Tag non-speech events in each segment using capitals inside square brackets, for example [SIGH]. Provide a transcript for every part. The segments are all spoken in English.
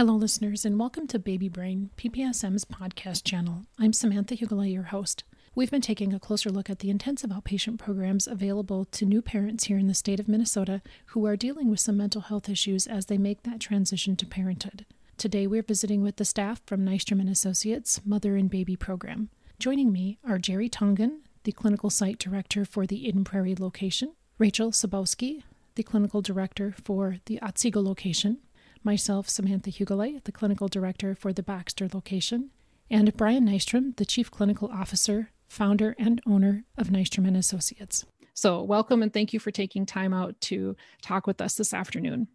Hello, listeners, and welcome to Baby Brain, PPSM's podcast channel. I'm Samantha Hugela, your host. We've been taking a closer look at the intensive outpatient programs available to new parents here in the state of Minnesota who are dealing with some mental health issues as they make that transition to parenthood. Today, we're visiting with the staff from Nystrom and Associates Mother and Baby Program. Joining me are Jerry Tongan, the clinical site director for the Eden Prairie location, Rachel Sabowski, the clinical director for the Otsego location, myself, Samantha Hugele, the clinical director for the Baxter location, and Brian Nystrom, the chief clinical officer, founder, and owner of Nystrom and Associates. So, welcome and thank you for taking time out to talk with us this afternoon.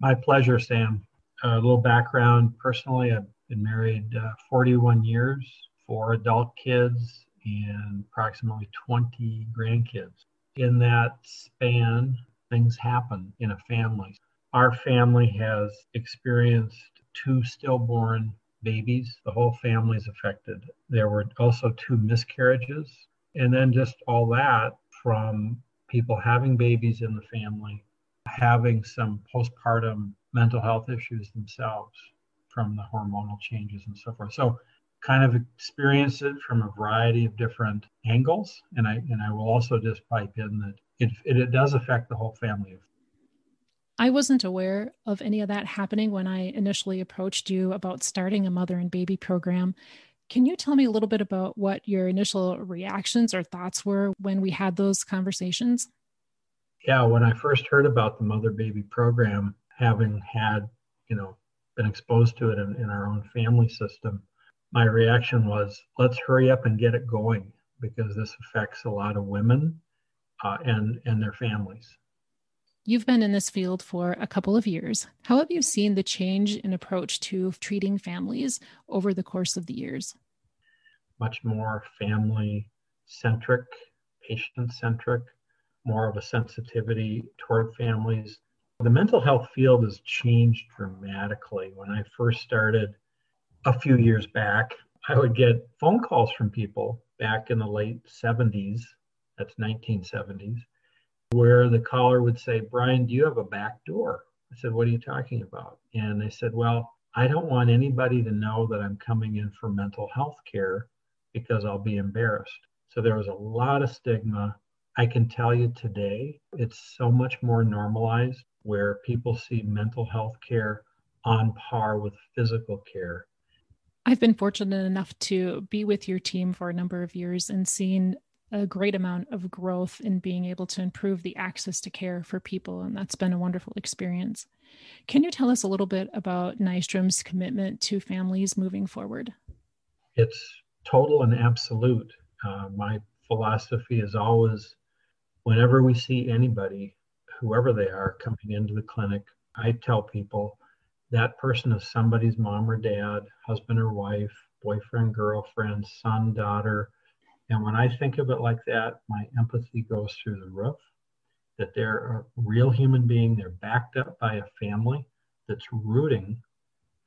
My pleasure, Sam. A little background personally, I've been married uh, 41 years, four adult kids, and approximately 20 grandkids. In that span, things happen in a family. Our family has experienced two stillborn babies. The whole family is affected. There were also two miscarriages. And then just all that from people having babies in the family, having some postpartum mental health issues themselves from the hormonal changes and so forth. So kind of experience it from a variety of different angles. And I and I will also just pipe in that it, it, it does affect the whole family. I wasn't aware of any of that happening when I initially approached you about starting a mother and baby program. Can you tell me a little bit about what your initial reactions or thoughts were when we had those conversations? Yeah, when I first heard about the mother baby program, having had, you know, been exposed to it in, in our own family system, my reaction was, let's hurry up and get it going because this affects a lot of women uh, and and their families. You've been in this field for a couple of years. How have you seen the change in approach to treating families over the course of the years? Much more family centric, patient centric, more of a sensitivity toward families. The mental health field has changed dramatically. When I first started a few years back, I would get phone calls from people back in the late 70s that's 1970s, where the caller would say, Brian, do you have a back door? I said, What are you talking about? And they said, Well, I don't want anybody to know that I'm coming in for mental health care because I'll be embarrassed. So there was a lot of stigma. I can tell you today, it's so much more normalized where people see mental health care on par with physical care. I've been fortunate enough to be with your team for a number of years and seen a great amount of growth in being able to improve the access to care for people. And that's been a wonderful experience. Can you tell us a little bit about Nystrom's commitment to families moving forward? It's total and absolute. Uh, my philosophy is always whenever we see anybody, whoever they are, coming into the clinic, I tell people that person is somebody's mom or dad, husband or wife, boyfriend, girlfriend, son, daughter, and when I think of it like that, my empathy goes through the roof. That they're a real human being, they're backed up by a family that's rooting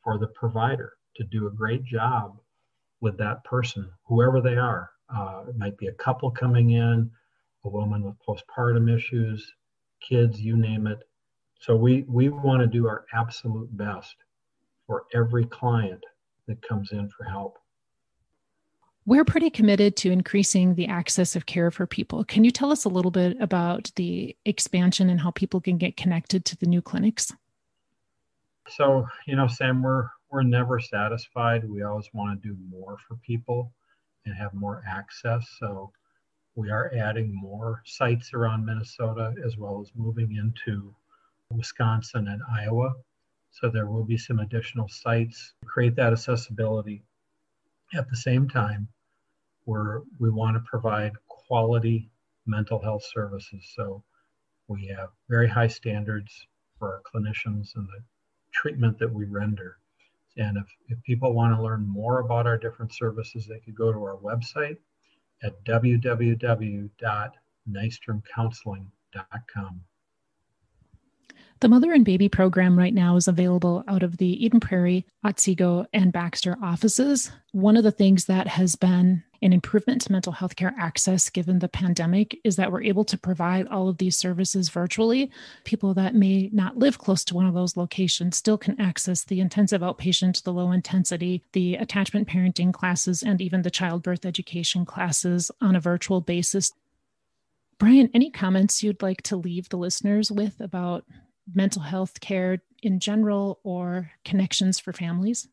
for the provider to do a great job with that person, whoever they are. Uh, it might be a couple coming in, a woman with postpartum issues, kids, you name it. So we, we want to do our absolute best for every client that comes in for help. We're pretty committed to increasing the access of care for people. Can you tell us a little bit about the expansion and how people can get connected to the new clinics? So, you know, Sam, we're we're never satisfied. We always want to do more for people and have more access. So we are adding more sites around Minnesota as well as moving into Wisconsin and Iowa. So there will be some additional sites to create that accessibility. At the same time, we're, we want to provide quality mental health services. So we have very high standards for our clinicians and the treatment that we render. And if, if people want to learn more about our different services, they could go to our website at www.nystromcounseling.com. The Mother and Baby program right now is available out of the Eden Prairie, Otsego, and Baxter offices. One of the things that has been an improvement to mental health care access given the pandemic is that we're able to provide all of these services virtually. People that may not live close to one of those locations still can access the intensive outpatient, the low intensity, the attachment parenting classes, and even the childbirth education classes on a virtual basis. Brian, any comments you'd like to leave the listeners with about mental health care in general or connections for families?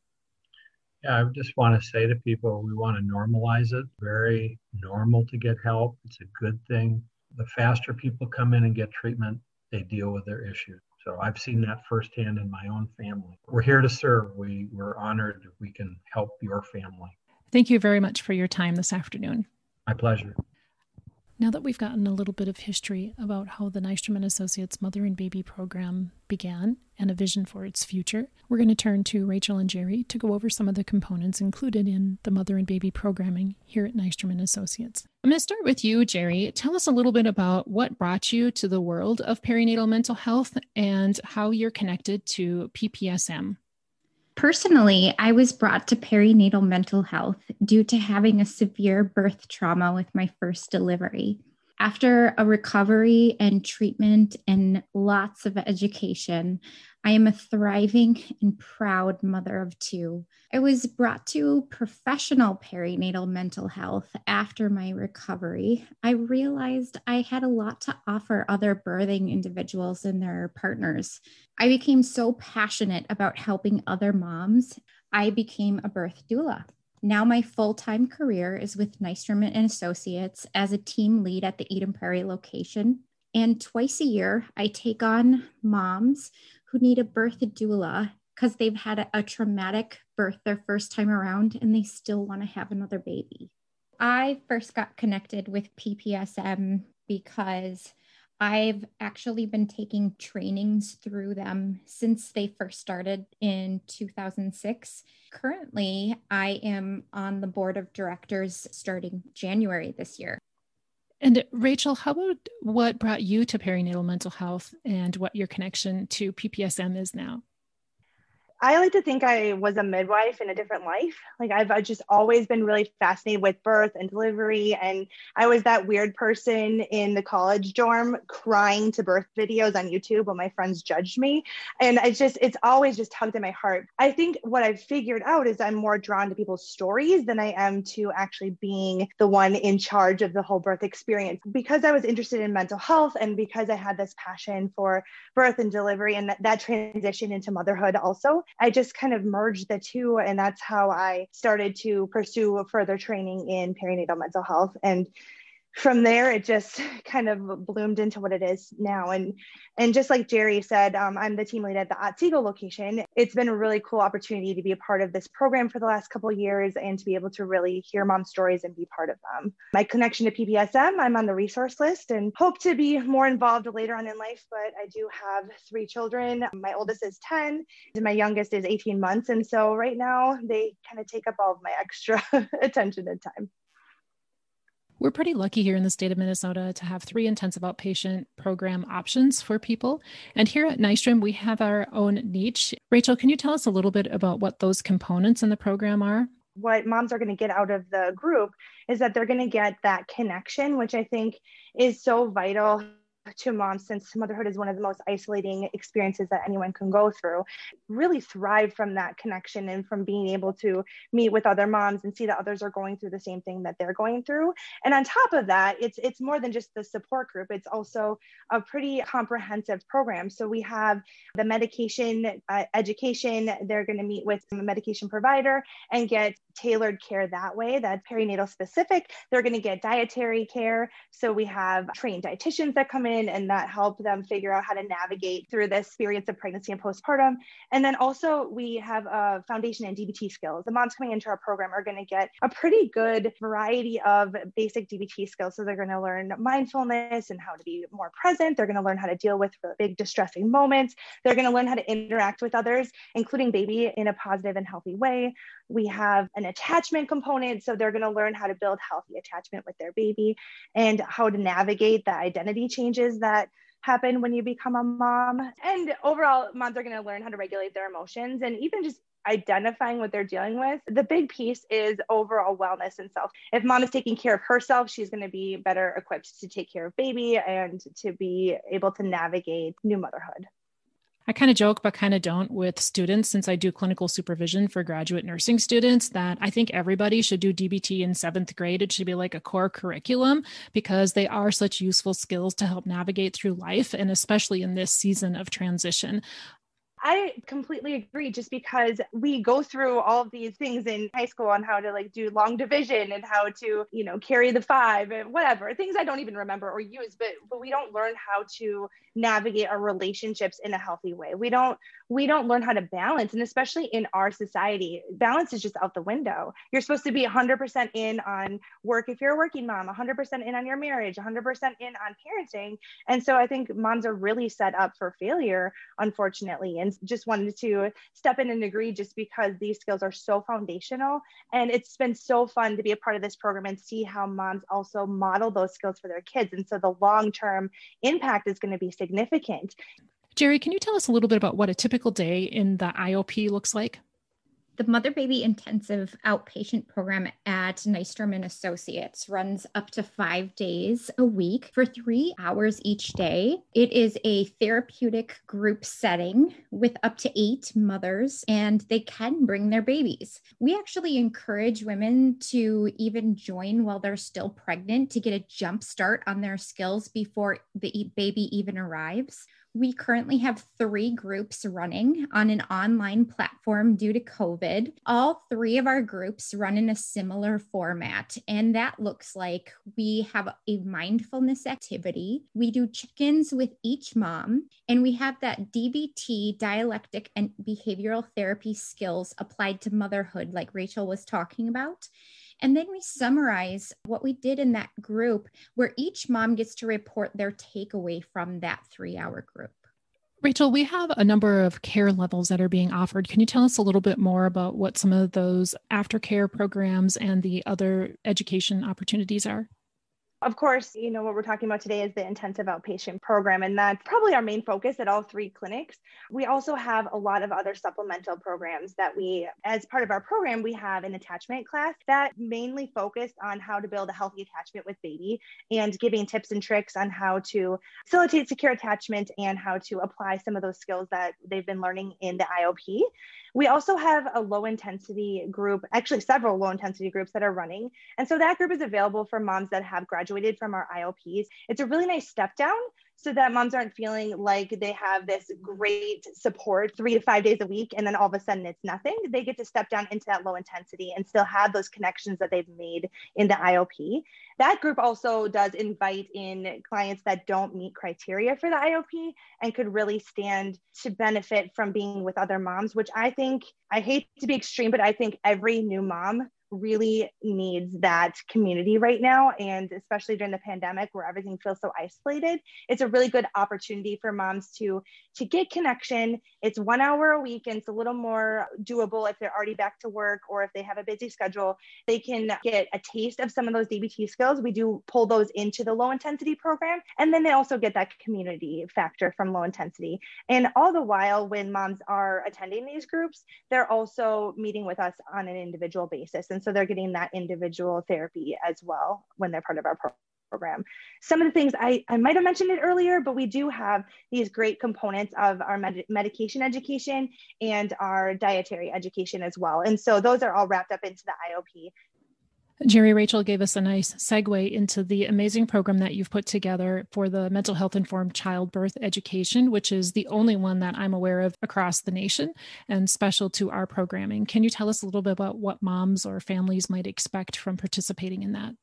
Yeah, I just want to say to people we want to normalize it. Very normal to get help. It's a good thing. The faster people come in and get treatment, they deal with their issues. So I've seen that firsthand in my own family. We're here to serve. We, we're honored we can help your family. Thank you very much for your time this afternoon. My pleasure. Now that we've gotten a little bit of history about how the Nystrom and Associates Mother and Baby program began and a vision for its future, we're going to turn to Rachel and Jerry to go over some of the components included in the Mother and Baby programming here at Nystrom and Associates. I'm going to start with you, Jerry. Tell us a little bit about what brought you to the world of perinatal mental health and how you're connected to PPSM. Personally, I was brought to perinatal mental health due to having a severe birth trauma with my first delivery. After a recovery and treatment and lots of education, I am a thriving and proud mother of two. I was brought to professional perinatal mental health after my recovery. I realized I had a lot to offer other birthing individuals and their partners. I became so passionate about helping other moms, I became a birth doula. Now my full-time career is with Nystrom and Associates as a team lead at the Eden Prairie location. And twice a year, I take on moms who need a birth doula because they've had a, a, traumatic birth their first time around and they still want to have another baby. I first got connected with PPSM because I've actually been taking trainings through them since they first started in 2006. Currently, I am on the board of directors starting January this year. And Rachel, how about what brought you to perinatal mental health and what your connection to PPSM is now? I like to think I was a midwife in a different life. Like I've, I've, just always been really fascinated with birth and delivery. And I was that weird person in the college dorm crying to birth videos on YouTube when my friends judged me. And it's just, it's always just tugged at my heart. I think what I've figured out is I'm more drawn to people's stories than I am to actually being the one in charge of the whole birth experience. Because I was interested in mental health and because I had this passion for birth and delivery and that, that transition into motherhood also, I just kind of merged the two. And that's how I started to pursue further training in perinatal mental health. And from there it just [LAUGHS] kind of bloomed into what it is now. And and just like jerry said um, i'm the team lead at the otsego location. It's been a really cool opportunity to be a part of this program for the last couple years and to be able to really hear mom stories and be part of them. My connection to ppsm i'm on the resource list and hope to be more involved later on in life but i do have three children. My oldest is 10 and my youngest is 18 months. And so right now they kind of take up all of my extra [LAUGHS] attention and time we're pretty lucky here in the state of Minnesota to have three intensive outpatient program options for people. And here at Nystrom, we have our own niche. Rachel, can you tell us a little bit about what those components in the program are? What moms are going to get out of the group is that they're going to get that connection, which I think is so vital to moms since motherhood is one of the most isolating experiences that anyone can go through. Really thrive from that connection and from being able to meet with other moms and see that others are going through the same thing that they're going through. And on top of that it's it's more than just the support group. It's also a pretty comprehensive program. So we have the medication uh, education they're going to meet with a medication provider and get tailored care that way. That's perinatal specific. They're going to get dietary care. So we have trained dietitians that come in in and that help them figure out how to navigate through this experience of pregnancy and postpartum. And then also we have a foundation in DBT skills. The moms coming into our program are going to get a pretty good variety of basic DBT skills. So they're going to learn mindfulness and how to be more present. They're going to learn how to deal with big distressing moments. They're going to learn how to interact with others, including baby in a positive and healthy way. We have an attachment component. So they're going to learn how to build healthy attachment with their baby and how to navigate the identity changes that happen when you become a mom. And overall, moms are going to learn how to regulate their emotions and even just identifying what they're dealing with. The big piece is overall wellness and self. If mom is taking care of herself, she's going to be better equipped to take care of baby and to be able to navigate new motherhood. I kind of joke, but kind of don't with students since I do clinical supervision for graduate nursing students that I think everybody should do DBT in seventh grade. It should be like a core curriculum because they are such useful skills to help navigate through life and especially in this season of transition. I completely agree just because we go through all of these things in high school on how to like do long division and how to, you know, carry the five and whatever, things I don't even remember or use, but but we don't learn how to navigate our relationships in a healthy way. We don't we don't learn how to balance and especially in our society, balance is just out the window. You're supposed to be 100% in on work if you're a working mom, 100% in on your marriage, 100% in on parenting. And so I think moms are really set up for failure unfortunately. And just wanted to step in and agree just because these skills are so foundational and it's been so fun to be a part of this program and see how moms also model those skills for their kids. And so the long-term impact is going to be significant. Jerry, can you tell us a little bit about what a typical day in the IOP looks like? The Mother Baby Intensive Outpatient Program at Nystrom and Associates runs up to five days a week for three hours each day. It is a therapeutic group setting with up to eight mothers, and they can bring their babies. We actually encourage women to even join while they're still pregnant to get a jump start on their skills before the baby even arrives. We currently have three groups running on an online platform due to COVID. All three of our groups run in a similar format, and that looks like we have a mindfulness activity. We do check ins with each mom, and we have that DBT, dialectic and behavioral therapy skills applied to motherhood, like Rachel was talking about. And then we summarize what we did in that group, where each mom gets to report their takeaway from that three hour group. Rachel, we have a number of care levels that are being offered. Can you tell us a little bit more about what some of those aftercare programs and the other education opportunities are? Of course, you know, what we're talking about today is the intensive outpatient program, and that's probably our main focus at all three clinics. We also have a lot of other supplemental programs that we, as part of our program, we have an attachment class that mainly focused on how to build a healthy attachment with baby and giving tips and tricks on how to facilitate secure attachment and how to apply some of those skills that they've been learning in the IOP. We also have a low intensity group, actually, several low intensity groups that are running. And so that group is available for moms that have graduated from our IOPs. It's a really nice step down so that moms aren't feeling like they have this great support three to five days a week and then all of a sudden it's nothing. They get to step down into that low intensity and still have those connections that they've made in the IOP. That group also does invite in clients that don't meet criteria for the IOP and could really stand to benefit from being with other moms, which I think, I hate to be extreme, but I think every new mom really needs that community right now. And especially during the pandemic where everything feels so isolated, it's a really good opportunity for moms to, to get connection. It's one hour a week and it's a little more doable if they're already back to work or if they have a busy schedule. They can get a taste of some of those DBT skills. We do pull those into the low intensity program. And then they also get that community factor from low intensity. And all the while, when moms are attending these groups, they're also meeting with us on an individual basis. And so they're getting that individual therapy as well when they're part of our program. Some of the things I, I might have mentioned it earlier, but we do have these great components of our med- medication education and our dietary education as well. And so those are all wrapped up into the IOP. Jerry Rachel gave us a nice segue into the amazing program that you've put together for the mental health informed childbirth education, which is the only one that I'm aware of across the nation and special to our programming. Can you tell us a little bit about what moms or families might expect from participating in that?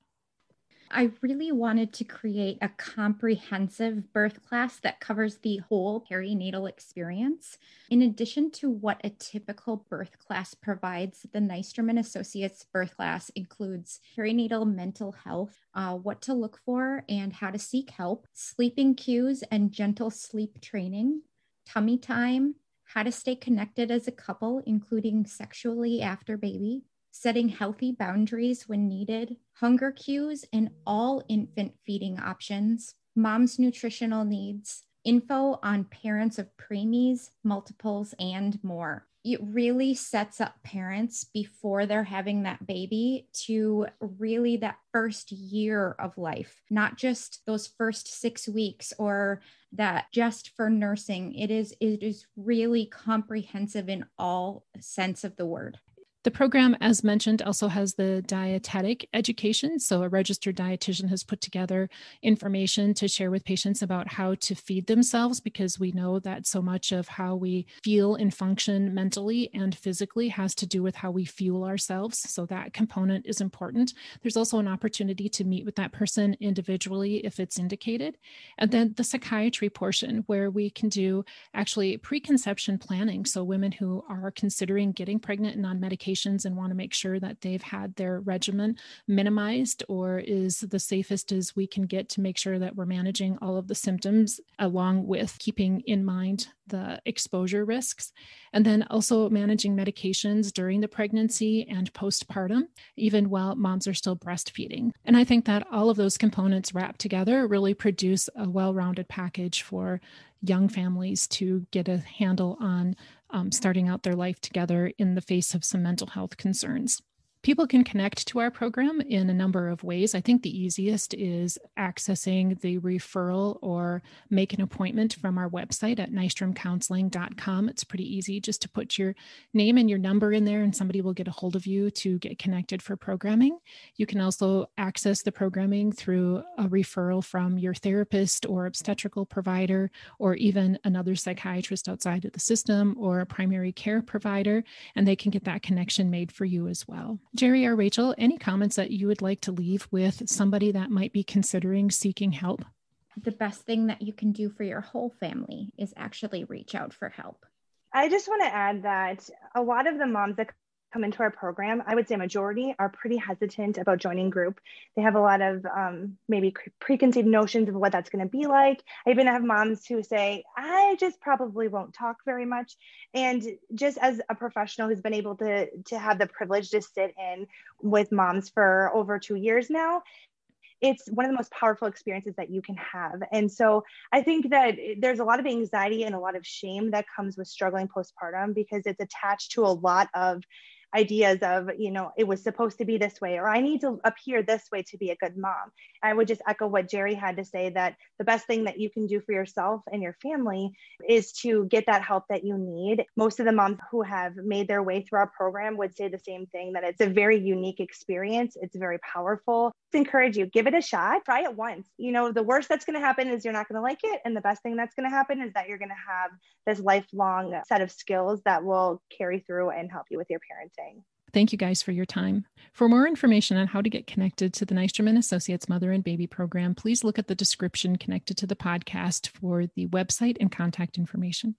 I really wanted to create a comprehensive birth class that covers the whole perinatal experience. In addition to what a typical birth class provides, the Nystrom Associates birth class includes perinatal mental health, uh, what to look for and how to seek help, sleeping cues and gentle sleep training, tummy time, how to stay connected as a couple, including sexually after baby, setting healthy boundaries when needed, hunger cues, and all infant feeding options, mom's nutritional needs, info on parents of preemies, multiples, and more it really sets up parents before they're having that baby to really that first year of life, not just those first six weeks or that just for nursing. It is it is really comprehensive in all sense of the word. The program, as mentioned, also has the dietetic education. So, a registered dietitian has put together information to share with patients about how to feed themselves because we know that so much of how we feel and function mentally and physically has to do with how we fuel ourselves. So, that component is important. There's also an opportunity to meet with that person individually if it's indicated. And then the psychiatry portion, where we can do actually preconception planning. So, women who are considering getting pregnant and on medication and want to make sure that they've had their regimen minimized or is the safest as we can get to make sure that we're managing all of the symptoms along with keeping in mind the exposure risks. And then also managing medications during the pregnancy and postpartum, even while moms are still breastfeeding. And I think that all of those components wrapped together really produce a well rounded package for young families to get a handle on um, starting out their life together in the face of some mental health concerns. People can connect to our program in a number of ways. I think the easiest is accessing the referral or make an appointment from our website at nystromcounseling.com. It's pretty easy just to put your name and your number in there, and somebody will get a hold of you to get connected for programming. You can also access the programming through a referral from your therapist or obstetrical provider, or even another psychiatrist outside of the system or a primary care provider, and they can get that connection made for you as well. Jerry or Rachel, any comments that you would like to leave with somebody that might be considering seeking help? The best thing that you can do for your whole family is actually reach out for help. I just want to add that a lot of the moms that come into our program, I would say majority are pretty hesitant about joining group. They have a lot of um, maybe preconceived notions of what that's going to be like. I even have moms who say, I just probably won't talk very much. And just as a professional who's been able to, to have the privilege to sit in with moms for over two years now, it's one of the most powerful experiences that you can have. And so I think that there's a lot of anxiety and a lot of shame that comes with struggling postpartum because it's attached to a lot of ideas of, you know, it was supposed to be this way, or I need to appear this way to be a good mom. I would just echo what Jerry had to say that the best thing that you can do for yourself and your family is to get that help that you need. Most of the moms who have made their way through our program would say the same thing that it's a very unique experience. It's very powerful. I encourage you, give it a shot, try it once. You know, the worst that's going to happen is you're not going to like it. And the best thing that's going to happen is that you're going to have this lifelong set of skills that will carry through and help you with your parenting. Thank you guys for your time. For more information on how to get connected to the Nystrom Associates Mother and Baby Program, please look at the description connected to the podcast for the website and contact information.